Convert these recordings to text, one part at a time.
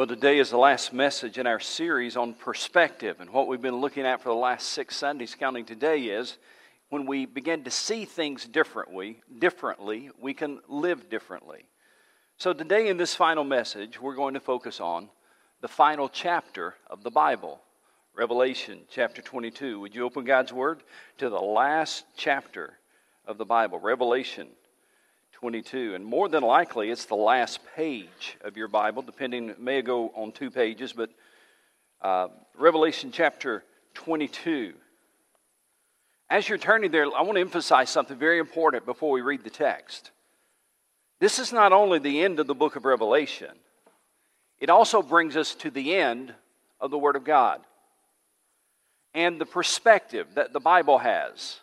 Well, today is the last message in our series on perspective. And what we've been looking at for the last six Sundays, counting today, is when we begin to see things differently, differently, we can live differently. So today in this final message, we're going to focus on the final chapter of the Bible, Revelation chapter 22. Would you open God's Word to the last chapter of the Bible, Revelation 22. And more than likely, it's the last page of your Bible, depending, it may go on two pages, but uh, Revelation chapter 22. As you're turning there, I want to emphasize something very important before we read the text. This is not only the end of the book of Revelation, it also brings us to the end of the Word of God and the perspective that the Bible has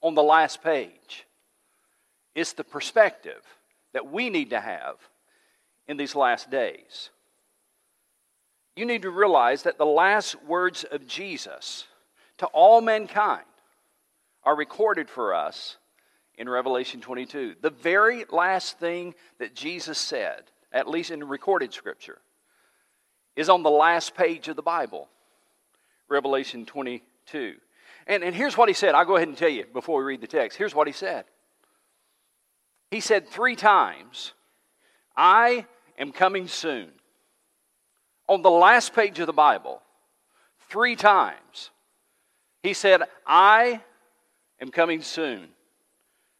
on the last page. It's the perspective that we need to have in these last days. You need to realize that the last words of Jesus to all mankind are recorded for us in Revelation 22. The very last thing that Jesus said, at least in recorded scripture, is on the last page of the Bible, Revelation 22. And, and here's what he said. I'll go ahead and tell you before we read the text. Here's what he said he said three times, I am coming soon. On the last page of the Bible, three times, he said, I am coming soon.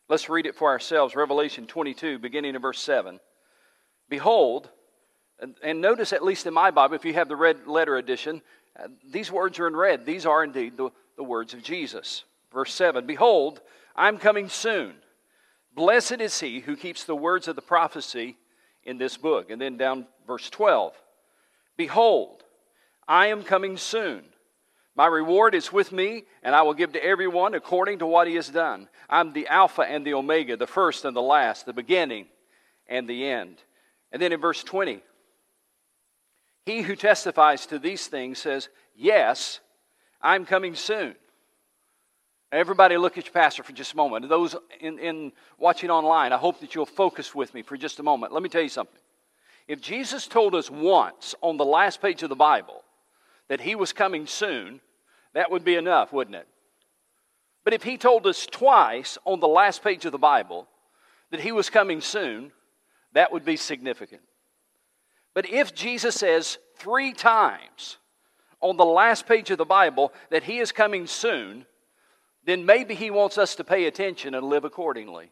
Let's read it for ourselves. Revelation 22, beginning in verse 7. Behold, and, notice, at least in my Bible, if you have the red letter edition, uh, these words are in red. These are indeed the, the words of Jesus. Verse 7 Behold, I'm coming soon. Blessed is he who keeps the words of the prophecy in this book. And then down verse 12 Behold, I am coming soon. My reward is with me, and I will give to everyone according to what he has done. I'm the Alpha and the Omega, the first and the last, the beginning and the end. And then in verse 20, he who testifies to these things says, Yes, I'm coming soon. Everybody, look at your pastor for just a moment. Those in, in watching online, I hope that you'll focus with me for just a moment. Let me tell you something. If Jesus told us once on the last page of the Bible that he was coming soon, that would be enough, wouldn't it? But if he told us twice on the last page of the Bible that he was coming soon, that would be significant. But if Jesus says three times on the last page of the Bible that he is coming soon, then maybe He wants us to pay attention and live accordingly.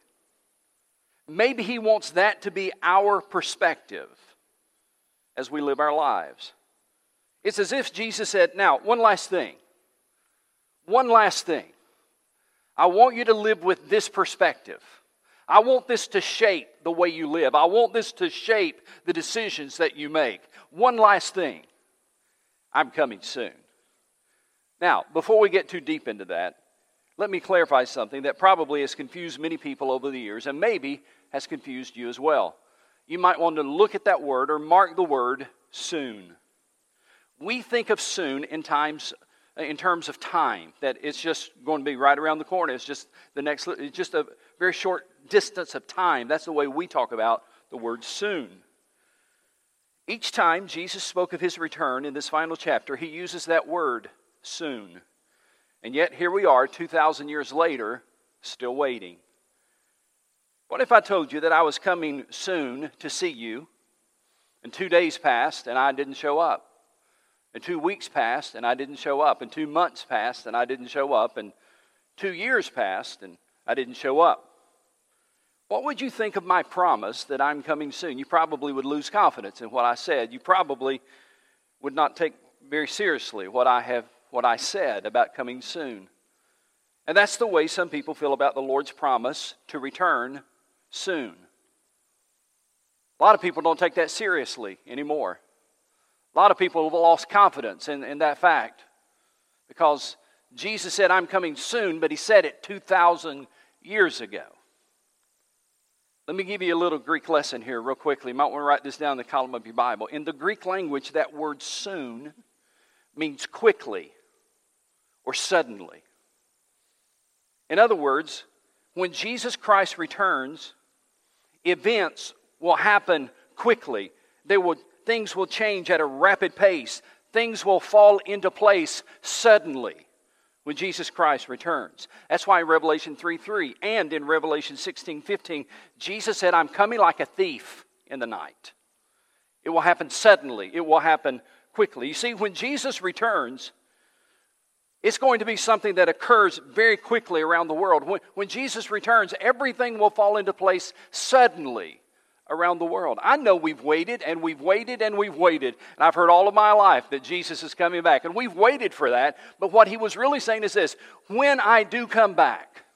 Maybe He wants that to be our perspective as we live our lives. It's as if Jesus said, Now, one last thing. One last thing. I want you to live with this perspective. I want this to shape the way you live. I want this to shape the decisions that you make. One last thing. Let me clarify something that probably has confused many people over the years and maybe has confused you as well. You might want to look at that word or mark the word soon. We think of soon in times in terms of time that it's just going to be right around the corner it's just the next it's just a very short distance of time that's the way we talk about the word soon each time jesus spoke of his return in this final chapter he uses that word soon and yet, here we are, 2,000 years later, still waiting. What if I told you that I was coming soon to see you, and two days passed and I didn't show up? And two weeks passed and I didn't show up, and two months passed and I didn't show up, and two years passed and I didn't show up? What would you think of my promise that I'm coming soon? You probably would lose confidence in what I said. You probably would not take very seriously what I have what I said about coming soon. And that's the way some people feel about the Lord's promise to return soon. A lot of people don't take that seriously anymore. A lot of people have lost confidence in, in that fact because Jesus said, I'm coming soon, but he said it 2,000 years ago. Let me give you a little Greek lesson here, real quickly. You might want to write this down in the column of your Bible. In the Greek language, that word soon means quickly or suddenly. In other words, when Jesus Christ returns, events will happen quickly. They will things will change at a rapid pace. Things will fall into place suddenly when Jesus Christ returns. That's why in Revelation 3 3 and in Revelation 16 15, Jesus said, I'm coming like a thief in the night. It will happen suddenly, it will happen quickly. You see, when Jesus returns, it's going to be something that occurs very quickly around the world. When, when Jesus returns, everything will fall into place suddenly around the world. I know we've waited and we've waited and we've waited. And I've heard all of my life that Jesus is coming back. And we've waited for that. But what he was really saying is this when I do come back,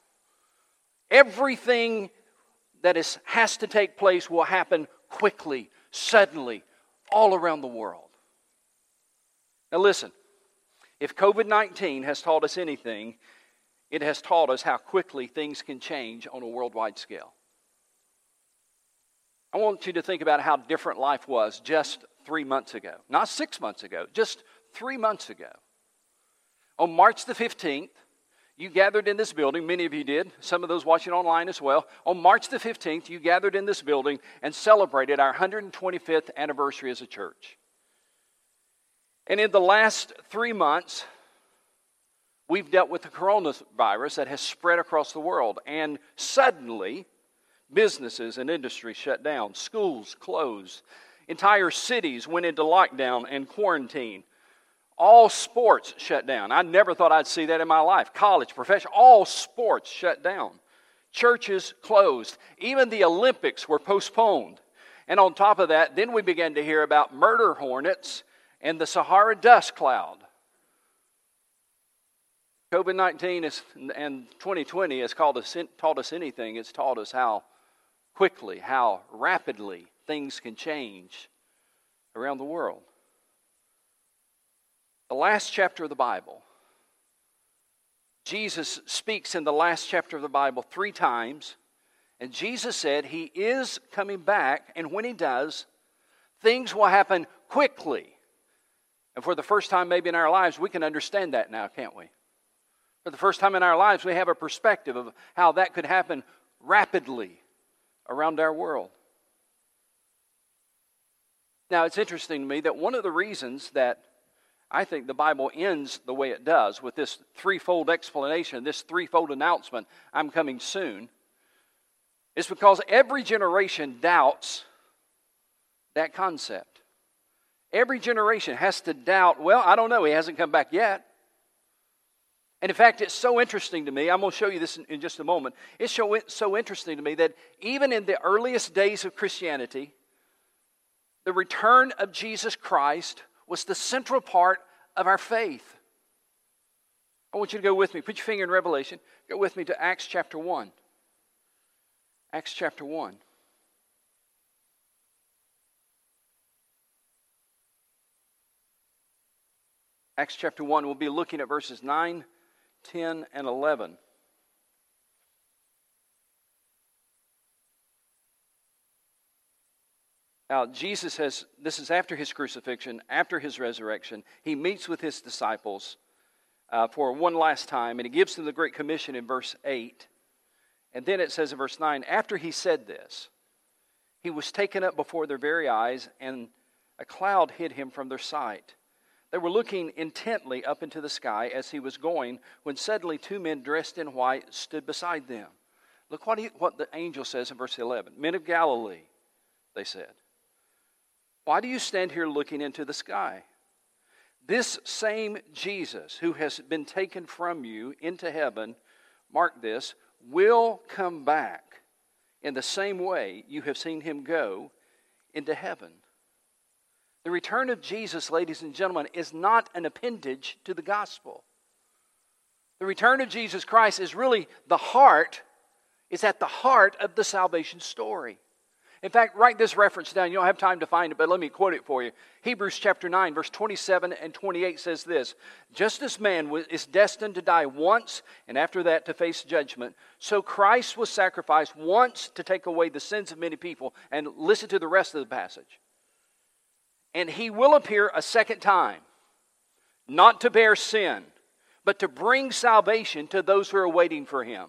everything that is, has to take place will happen quickly, suddenly, all around the world. Now, listen if COVID 19 has taught us anything, it has taught us how quickly things can change on a worldwide scale. I want you to think about how different life was just three months ago. Not six months ago, just three months ago. On March the 15th, you gathered in this building, many of you did, some of those watching online as well. On March the 15th, you gathered in this building and celebrated our 125th anniversary as a church. And in the last three months, we've dealt with the coronavirus that has spread across the world. And suddenly, Businesses and industries shut down, schools closed, entire cities went into lockdown and quarantine. All sports shut down. I never thought I'd see that in my life. College, professional, all sports shut down. Churches closed. Even the Olympics were postponed. And on top of that, then we began to hear about murder hornets and the Sahara dust cloud. COVID 19 and 2020 has us, taught us anything, it's taught us how quickly, how rapidly things can change around the world. The last chapter of the Bible, Jesus speaks in the last chapter of the Bible three times, and Jesus said he is coming back, and when he does, things will happen quickly. And for the first time, maybe in our lives, we can understand that now, can't we? For the first time in our lives, we have a perspective of how that could happen rapidly around our world. Now, it's interesting to me that one of the reasons that I think the Bible ends the way it does with this threefold explanation, this threefold announcement, I'm coming soon, is because every generation doubts that concept. Every generation has to doubt, well, I don't know, he hasn't come back yet. And in fact, it's so interesting to me. I'm going to show you this in, in just a moment. It's so, so interesting to me that even in the earliest days of Christianity, the return of Jesus Christ was the central part of our faith. I want you to go with me. Put your finger in Revelation. Go with me to Acts chapter 1. Acts chapter 1. Acts chapter 1, we'll be looking at verses 9 10, and 11. Now, Jesus has, this is after his crucifixion, after his resurrection. He meets with his disciples uh, for one last time, and he gives them the Great Commission in verse 8. And then it says in verse 9, after he said this, he was taken up before their very eyes, and a cloud hid him from their sight. They were looking intently up into the sky as he was going when suddenly two men dressed in white stood beside them. Look what, he, what the angel says in verse 11 Men of Galilee, they said, why do you stand here looking into the sky? This same Jesus who has been taken from you into heaven, mark this, will come back in the same way you have seen him go into heaven. The return of Jesus, ladies and gentlemen, is not an appendage to the gospel. The return of Jesus Christ is really the heart, is at the heart of the salvation story. In fact, write this reference down. You don't have time to find it, but let me quote it for you. Hebrews chapter 9, verse 27 and 28 says this Just as man is destined to die once and after that to face judgment, so Christ was sacrificed once to take away the sins of many people. And listen to the rest of the passage and he will appear a second time, not to bear sin, but to bring salvation to those who are waiting for him.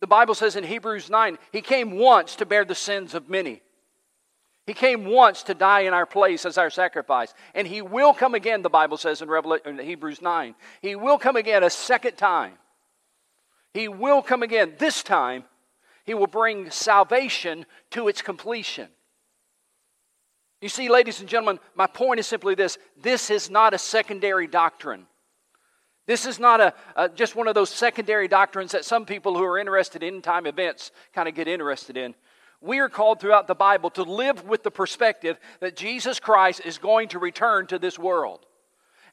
The Bible says in Hebrews 9, he came once to bear the sins of many. He came once to die in our place as our sacrifice. And he will come again, the Bible says in, Revelation, Hebrews 9. He will come again a second time. He will come again. This time, he will bring salvation to its completion. You see, ladies and gentlemen, my point is simply this this is not a secondary doctrine. This is not a, a, just one of those secondary doctrines that some people who are interested in time events kind of get interested in. We are called throughout the Bible to live with the perspective that Jesus Christ is going to return to this world.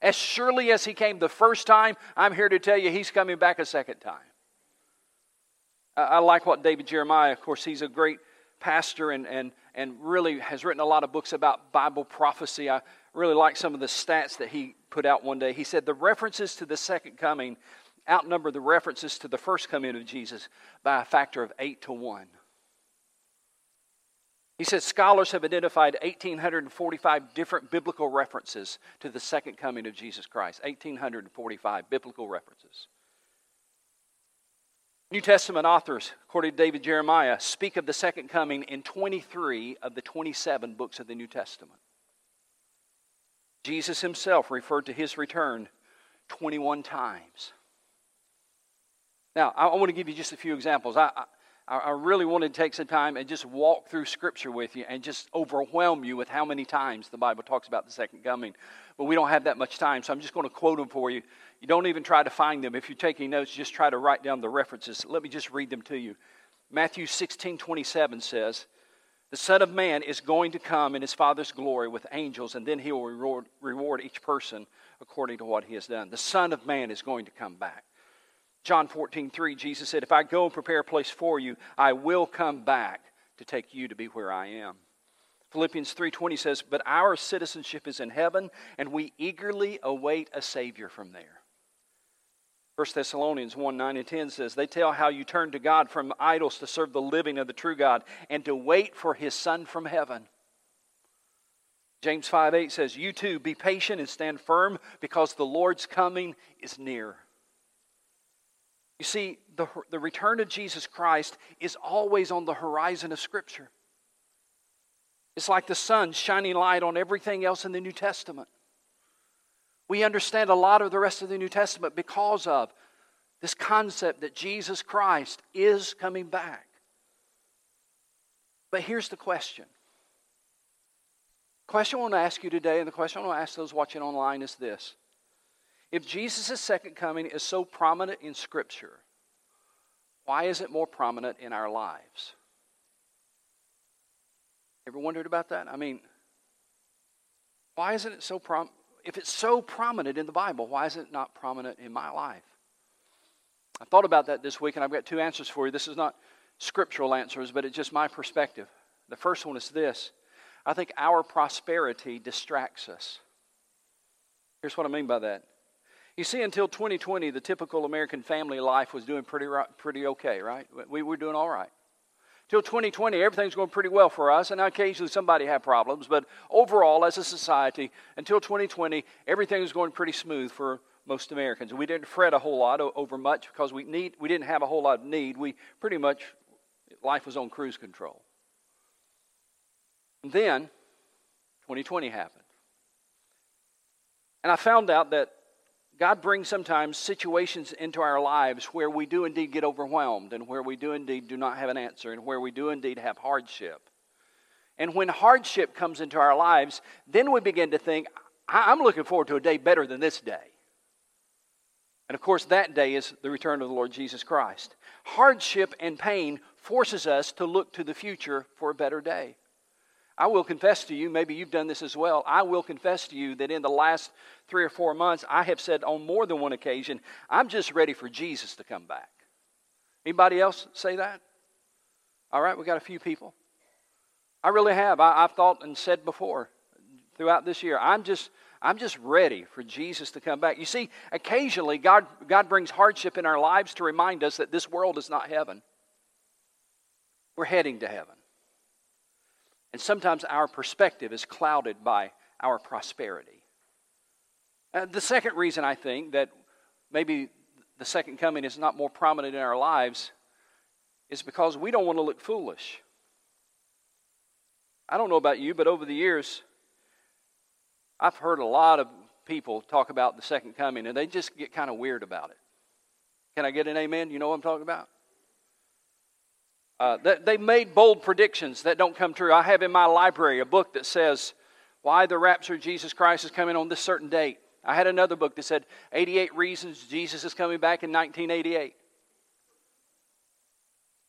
As surely as he came the first time, I'm here to tell you he's coming back a second time. I, I like what David Jeremiah, of course, he's a great pastor and, and, and really has written a lot of books about Bible prophecy. I really like some of the stats that he put out one day. He said the references to the second coming outnumber the references to the first coming of Jesus by a factor of eight to one. He says scholars have identified 1,845 different biblical references to the second coming of Jesus Christ. 1,845 biblical references. New Testament authors, according to David Jeremiah, speak of the second coming in 23 of the 27 books of the New Testament. Jesus himself referred to his return 21 times. Now, I want to give you just a few examples. I, I, really want to take some time and just walk through Scripture with you and just overwhelm you with how many times the Bible talks about the second coming. But we don't have that much time, so I'm just going to quote them for you. You don't even try to find them. If you're taking notes, just try to write down the references. Let me just read them to you. Matthew 16 27 says, The Son of Man is going to come in his Father's glory with angels, and then he will reward, reward each person according to what he has done. The Son of Man is going to come back. John 14, 3, Jesus said, If I go and prepare a place for you, I will come back to take you to be where I am. Philippians 3:20 says, "But our citizenship is in heaven, and we eagerly await a savior from there." 1 Thessalonians 1 9 and 10 says, They tell how you turned to God from idols to serve the living of the true God and to wait for his Son from heaven. James 5 8 says, You too be patient and stand firm because the Lord's coming is near. You see, the, the return of Jesus Christ is always on the horizon of Scripture. It's like the sun shining light on everything else in the New Testament. We understand a lot of the rest of the New Testament because of this concept that Jesus Christ is coming back. But here's the question. The question I want to ask you today, and the question I want to ask those watching online is this if Jesus' second coming is so prominent in Scripture, why is it more prominent in our lives? Ever wondered about that? I mean, why isn't it so prom? If it's so prominent in the Bible, why is it not prominent in my life? I thought about that this week, and I've got two answers for you. This is not scriptural answers, but it's just my perspective. The first one is this I think our prosperity distracts us. Here's what I mean by that you see, until 2020, the typical American family life was doing pretty, pretty okay, right? We were doing all right. Till 2020, everything's going pretty well for us, and occasionally somebody had problems, but overall, as a society, until 2020, everything was going pretty smooth for most Americans. We didn't fret a whole lot over much because we need we didn't have a whole lot of need. We pretty much life was on cruise control. And then 2020 happened. And I found out that God brings sometimes situations into our lives where we do indeed get overwhelmed and where we do indeed do not have an answer and where we do indeed have hardship. And when hardship comes into our lives, then we begin to think, I'm looking forward to a day better than this day. And of course, that day is the return of the Lord Jesus Christ. Hardship and pain forces us to look to the future for a better day. I will confess to you, maybe you've done this as well. I will confess to you that in the last three or four months, I have said on more than one occasion, I'm just ready for Jesus to come back. Anybody else say that? All right, we got a few people. I really have. I, have thought and said before throughout this year, I'm just, I'm just ready for Jesus to come back. You see, occasionally God, God brings hardship in our lives to remind us that this world is not heaven. We're heading to heaven. And sometimes our perspective is clouded by our prosperity. Uh, the second reason I think that maybe the second coming is not more prominent in our lives is because we don't want to look foolish. I don't know about you, but over the years, I've heard a lot of people talk about the second coming, and they just get kind of weird about it. Can I get an amen? You know what I'm talking about? Uh, they made bold predictions that don't come true. I have in my library a book that says why the rapture of Jesus Christ is coming on this certain date. I had another book that said 88 reasons Jesus is coming back in 1988.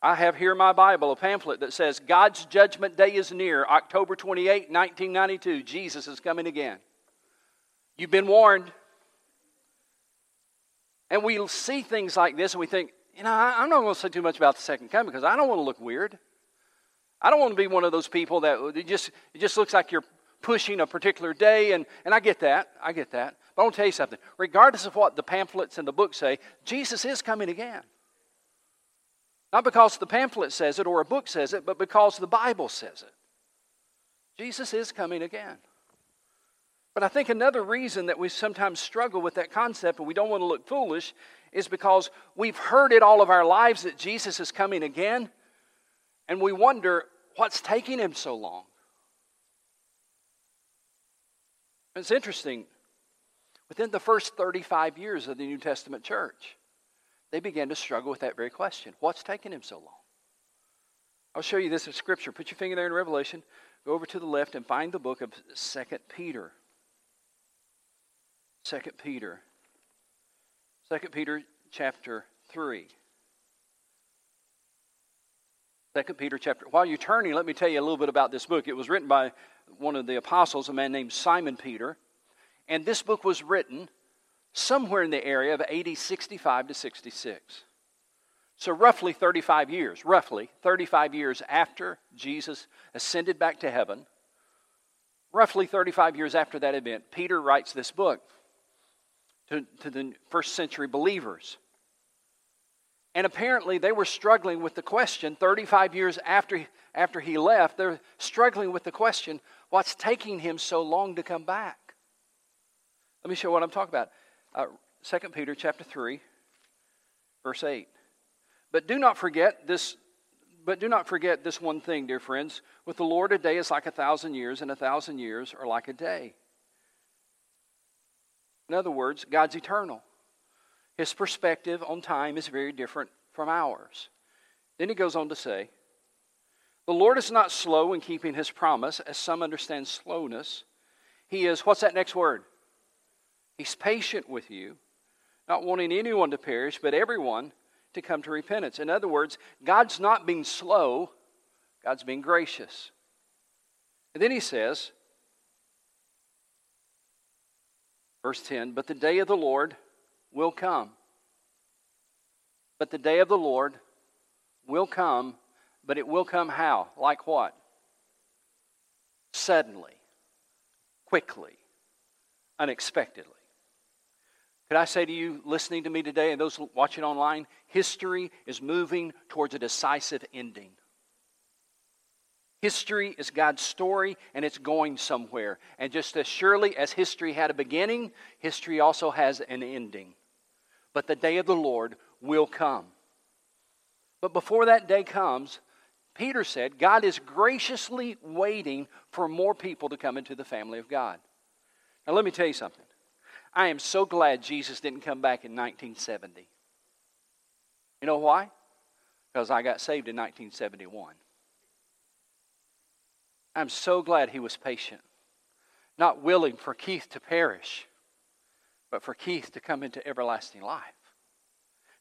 I have here in my Bible a pamphlet that says God's judgment day is near, October 28, 1992. Jesus is coming again. You've been warned. And we see things like this and we think, you know, I'm not going to say too much about the second coming because I don't want to look weird. I don't want to be one of those people that uh, it just, it just looks like you're pushing a particular day, and, and I get that. I get that. But I want to tell you something. Regardless of what the pamphlets and the books say, Jesus is coming again. Not because the pamphlet says it or a book says it, but because the Bible says it. Jesus is coming again. But I think another reason that we sometimes struggle with that concept and we don't want to look foolish is because we've heard it all of our lives that Jesus is coming again, and we wonder what's taking him so long. It's interesting. Within the first 35 years of the New Testament church, they began to struggle with that very question What's taking him so long? I'll show you this in Scripture. Put your finger there in Revelation. Go over to the left and find the book of 2 Peter. 2 Peter. 2 Peter chapter 3. 2 Peter chapter. While you're turning, let me tell you a little bit about this book. It was written by one of the apostles, a man named Simon Peter. And this book was written somewhere in the area of AD 65 to 66. So, roughly 35 years, roughly 35 years after Jesus ascended back to heaven, roughly 35 years after that event, Peter writes this book to, to the first century believers. And apparently, they were struggling with the question 35 years after, after he left, they're struggling with the question what's taking him so long to come back? Let me show what I'm talking about. Uh, 2 Peter chapter 3, verse 8. But do not forget this. But do not forget this one thing, dear friends. With the Lord, a day is like a thousand years, and a thousand years are like a day. In other words, God's eternal. His perspective on time is very different from ours. Then he goes on to say, The Lord is not slow in keeping his promise, as some understand slowness. He is, what's that next word? He's patient with you, not wanting anyone to perish, but everyone to come to repentance. In other words, God's not being slow, God's being gracious. And then he says, verse 10, But the day of the Lord will come. But the day of the Lord will come, but it will come how? Like what? Suddenly, quickly, unexpectedly. Could I say to you, listening to me today and those watching online, history is moving towards a decisive ending. History is God's story and it's going somewhere. And just as surely as history had a beginning, history also has an ending but the day of the Lord will come. But before that day comes, Peter said, God is graciously waiting for more people to come into the family of God. Now, let me tell you something. I am so glad Jesus didn't come back in 1970. You know why? Because I got saved in 1971. I'm so glad he was patient, not willing for Keith to perish but for Keith to come into everlasting life.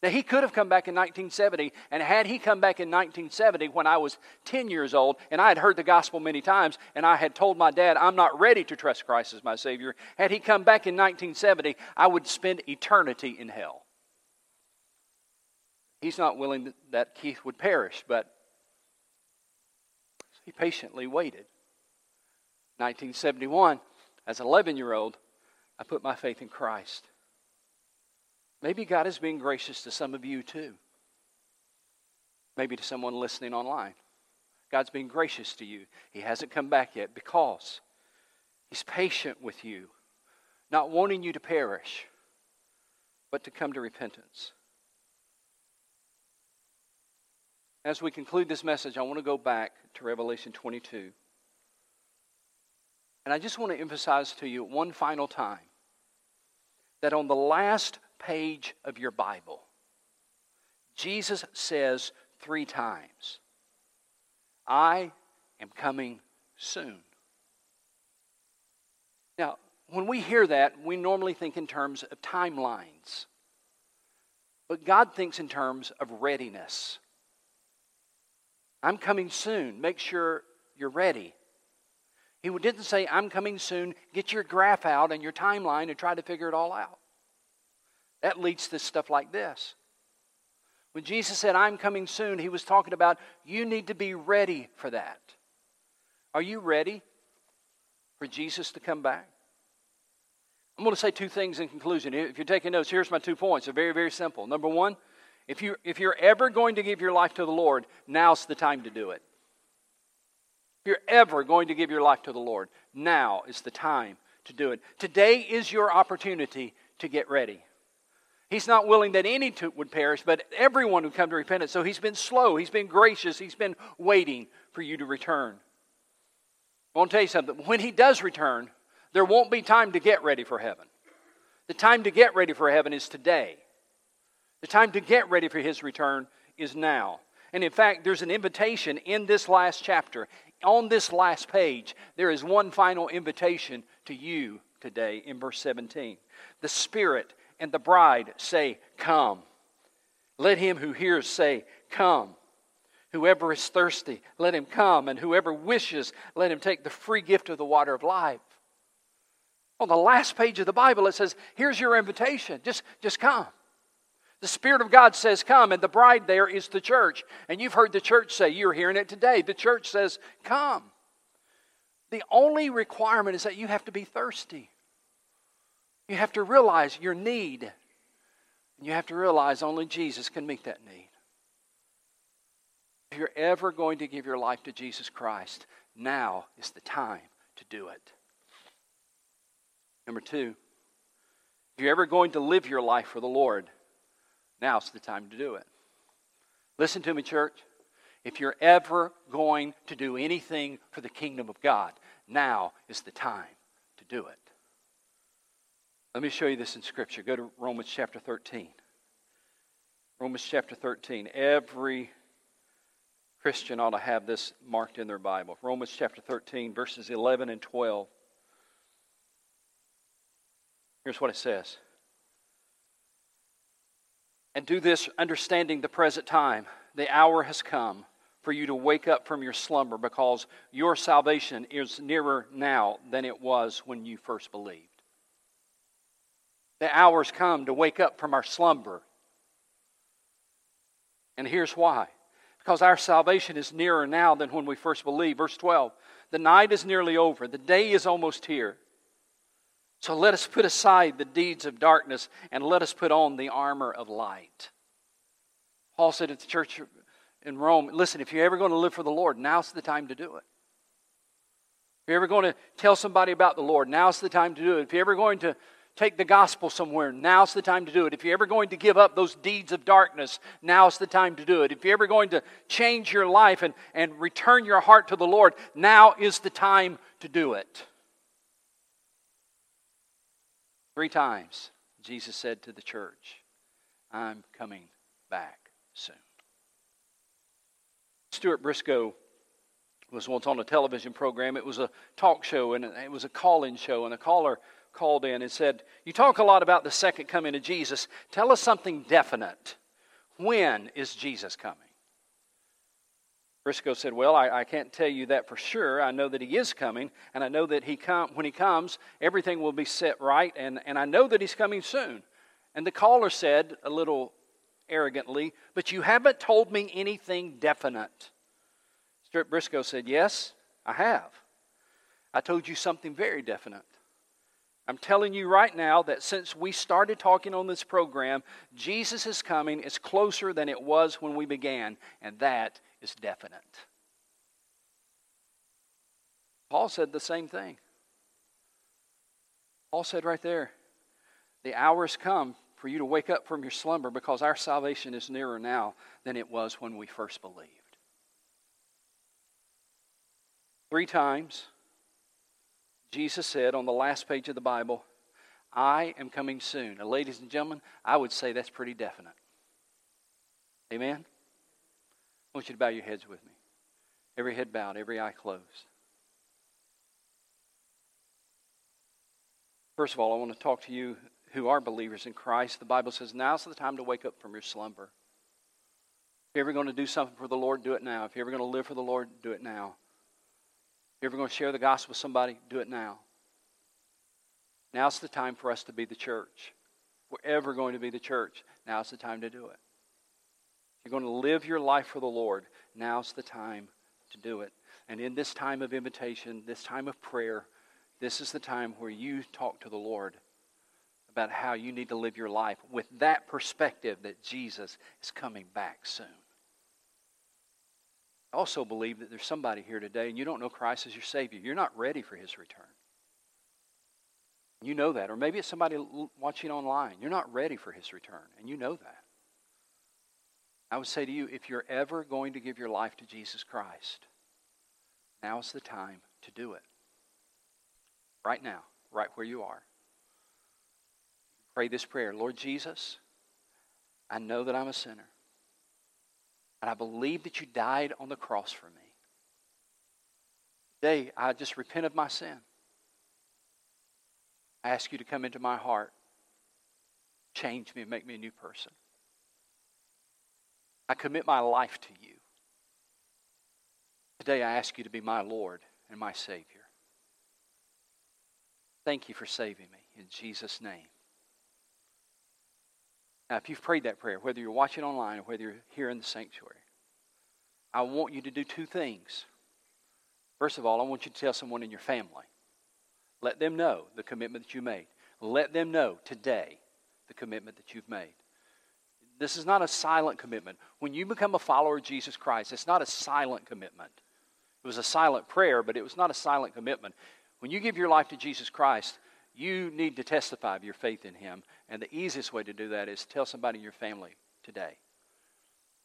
Now, he could have come back in 1970, and had he come back in 1970 when I was 10 years old, and I had heard the gospel many times, and I had told my dad, I'm not ready to trust Christ as my Savior, had he come back in 1970, I would spend eternity in hell. He's not willing that Keith would perish, but he patiently waited. 1971, as an 11 year old, I put my faith in Christ. Maybe God is being gracious to some of you too. Maybe to someone listening online. God's being gracious to you. He hasn't come back yet because He's patient with you, not wanting you to perish, but to come to repentance. As we conclude this message, I want to go back to Revelation 22. And I just want to emphasize to you one final time that on the last page of your Bible, Jesus says three times, I am coming soon. Now, when we hear that, we normally think in terms of timelines. But God thinks in terms of readiness. I'm coming soon. Make sure you're ready. He didn't say, I'm coming soon. Get your graph out and your timeline and try to figure it all out. That leads to stuff like this. When Jesus said, I'm coming soon, he was talking about you need to be ready for that. Are you ready for Jesus to come back? I'm going to say two things in conclusion. If you're taking notes, here's my two points. They're very, very simple. Number one, if, you, if you're ever going to give your life to the Lord, now's the time to do it. If you're ever going to give your life to the Lord, now is the time to do it. Today is your opportunity to get ready. He's not willing that any would perish, but everyone would come to repentance. So he's been slow, he's been gracious, he's been waiting for you to return. I want to tell you something. When he does return, there won't be time to get ready for heaven. The time to get ready for heaven is today. The time to get ready for his return is now. And in fact, there's an invitation in this last chapter. On this last page, there is one final invitation to you today in verse 17. The Spirit and the bride say, Come. Let him who hears say, Come. Whoever is thirsty, let him come, and whoever wishes, let him take the free gift of the water of life. On the last page of the Bible, it says, Here's your invitation. Just, just come. The Spirit of God says, Come, and the bride there is the church. And you've heard the church say, You're hearing it today. The church says, Come. The only requirement is that you have to be thirsty. You have to realize your need. And you have to realize only Jesus can meet that need. If you're ever going to give your life to Jesus Christ, now is the time to do it. Number two, if you're ever going to live your life for the Lord, now's the time to do it. Listen to me, church. If you're ever going to do anything for the kingdom of God, now is the time to do it. Let me show you this in Scripture. Go to Romans chapter 13. Romans chapter 13. Every Christian ought to have this marked in their Bible. Romans chapter 13, verses 11 and 12. Here's what it says. And do this understanding the present time. The hour has come for you to wake up from your slumber because your salvation is nearer now than it was when you first believed. The hour's come to wake up from our slumber. And here's why because our salvation is nearer now than when we first believed. Verse 12 The night is nearly over, the day is almost here. So let us put aside the deeds of darkness and let us put on the armor of light. Paul said at the church in Rome listen, if you're ever going to live for the Lord, now's the time to do it. If you're ever going to tell somebody about the Lord, now's the time to do it. If you're ever going to take the gospel somewhere, now's the time to do it. If you're ever going to give up those deeds of darkness, now's the time to do it. If you're ever going to change your life and, and return your heart to the Lord, now is the time to do it. Three times, Jesus said to the church, I'm coming back soon. Stuart Briscoe was once on a television program. It was a talk show and it was a call in show, and a caller called in and said, You talk a lot about the second coming of Jesus. Tell us something definite. When is Jesus coming? Briscoe said, Well, I, I, can't tell you that for sure. I know that he is coming, and I know that he come, when he comes, everything will be set right, and, and I know that he's coming soon. And the caller said, a little arrogantly, But you haven't told me anything definite. Stuart Briscoe said, Yes, I have. I told you something very definite. I'm telling you right now that since we started talking on this program, Jesus is coming. It's closer than it was when we began, and that is definite. Paul said the same thing. Paul said right there, the hour has come for you to wake up from your slumber because our salvation is nearer now than it was when we first believed. Three times Jesus said on the last page of the Bible, I am coming soon. Now, ladies and gentlemen, I would say that's pretty definite. Amen? I want you to bow your heads with me. Every head bowed, every eye closed. First of all, I want to talk to you who are believers in Christ. The Bible says now's the time to wake up from your slumber. If you're ever going to do something for the Lord, do it now. If you're ever going to live for the Lord, do it now. If you're ever going to share the gospel with somebody, do it now. Now's the time for us to be the church. We're ever going to be the church, now's the time to do it. You're going to live your life for the Lord, now's the time to do it. And in this time of invitation, this time of prayer, this is the time where you talk to the Lord about how you need to live your life with that perspective that Jesus is coming back soon. I also believe that there's somebody here today and you don't know Christ as your Savior. You're not ready for His return. You know that. Or maybe it's somebody watching online. You're not ready for his return, and you know that. I would say to you if you're ever going to give your life to Jesus Christ, now's the time to do it. Right now, right where you are. Pray this prayer Lord Jesus, I know that I'm a sinner, and I believe that you died on the cross for me. Today, I just repent of my sin. I ask you to come into my heart, change me, and make me a new person. I commit my life to you. Today, I ask you to be my Lord and my Savior. Thank you for saving me in Jesus' name. Now, if you've prayed that prayer, whether you're watching online or whether you're here in the sanctuary, I want you to do two things. First of all, I want you to tell someone in your family. Let them know the commitment that you made. Let them know today the commitment that you've made. This is not a silent commitment. When you become a follower of Jesus Christ, it's not a silent commitment. It was a silent prayer, but it was not a silent commitment. When you give your life to Jesus Christ, you need to testify of your faith in Him. And the easiest way to do that is tell somebody in your family today.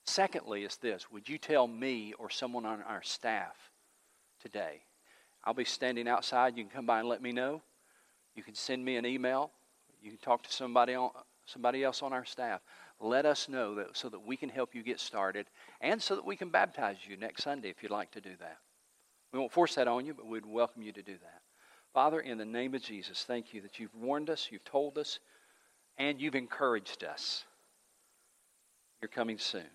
Secondly, is this Would you tell me or someone on our staff today I'll be standing outside. You can come by and let me know. You can send me an email. You can talk to somebody on, somebody else on our staff. Let us know that so that we can help you get started and so that we can baptize you next Sunday if you'd like to do that. We won't force that on you, but we'd welcome you to do that. Father, in the name of Jesus, thank you that you've warned us, you've told us, and you've encouraged us. You're coming soon.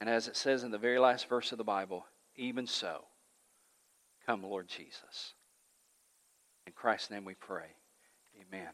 And as it says in the very last verse of the Bible, even so, Come, Lord Jesus. In Christ's name we pray. Amen.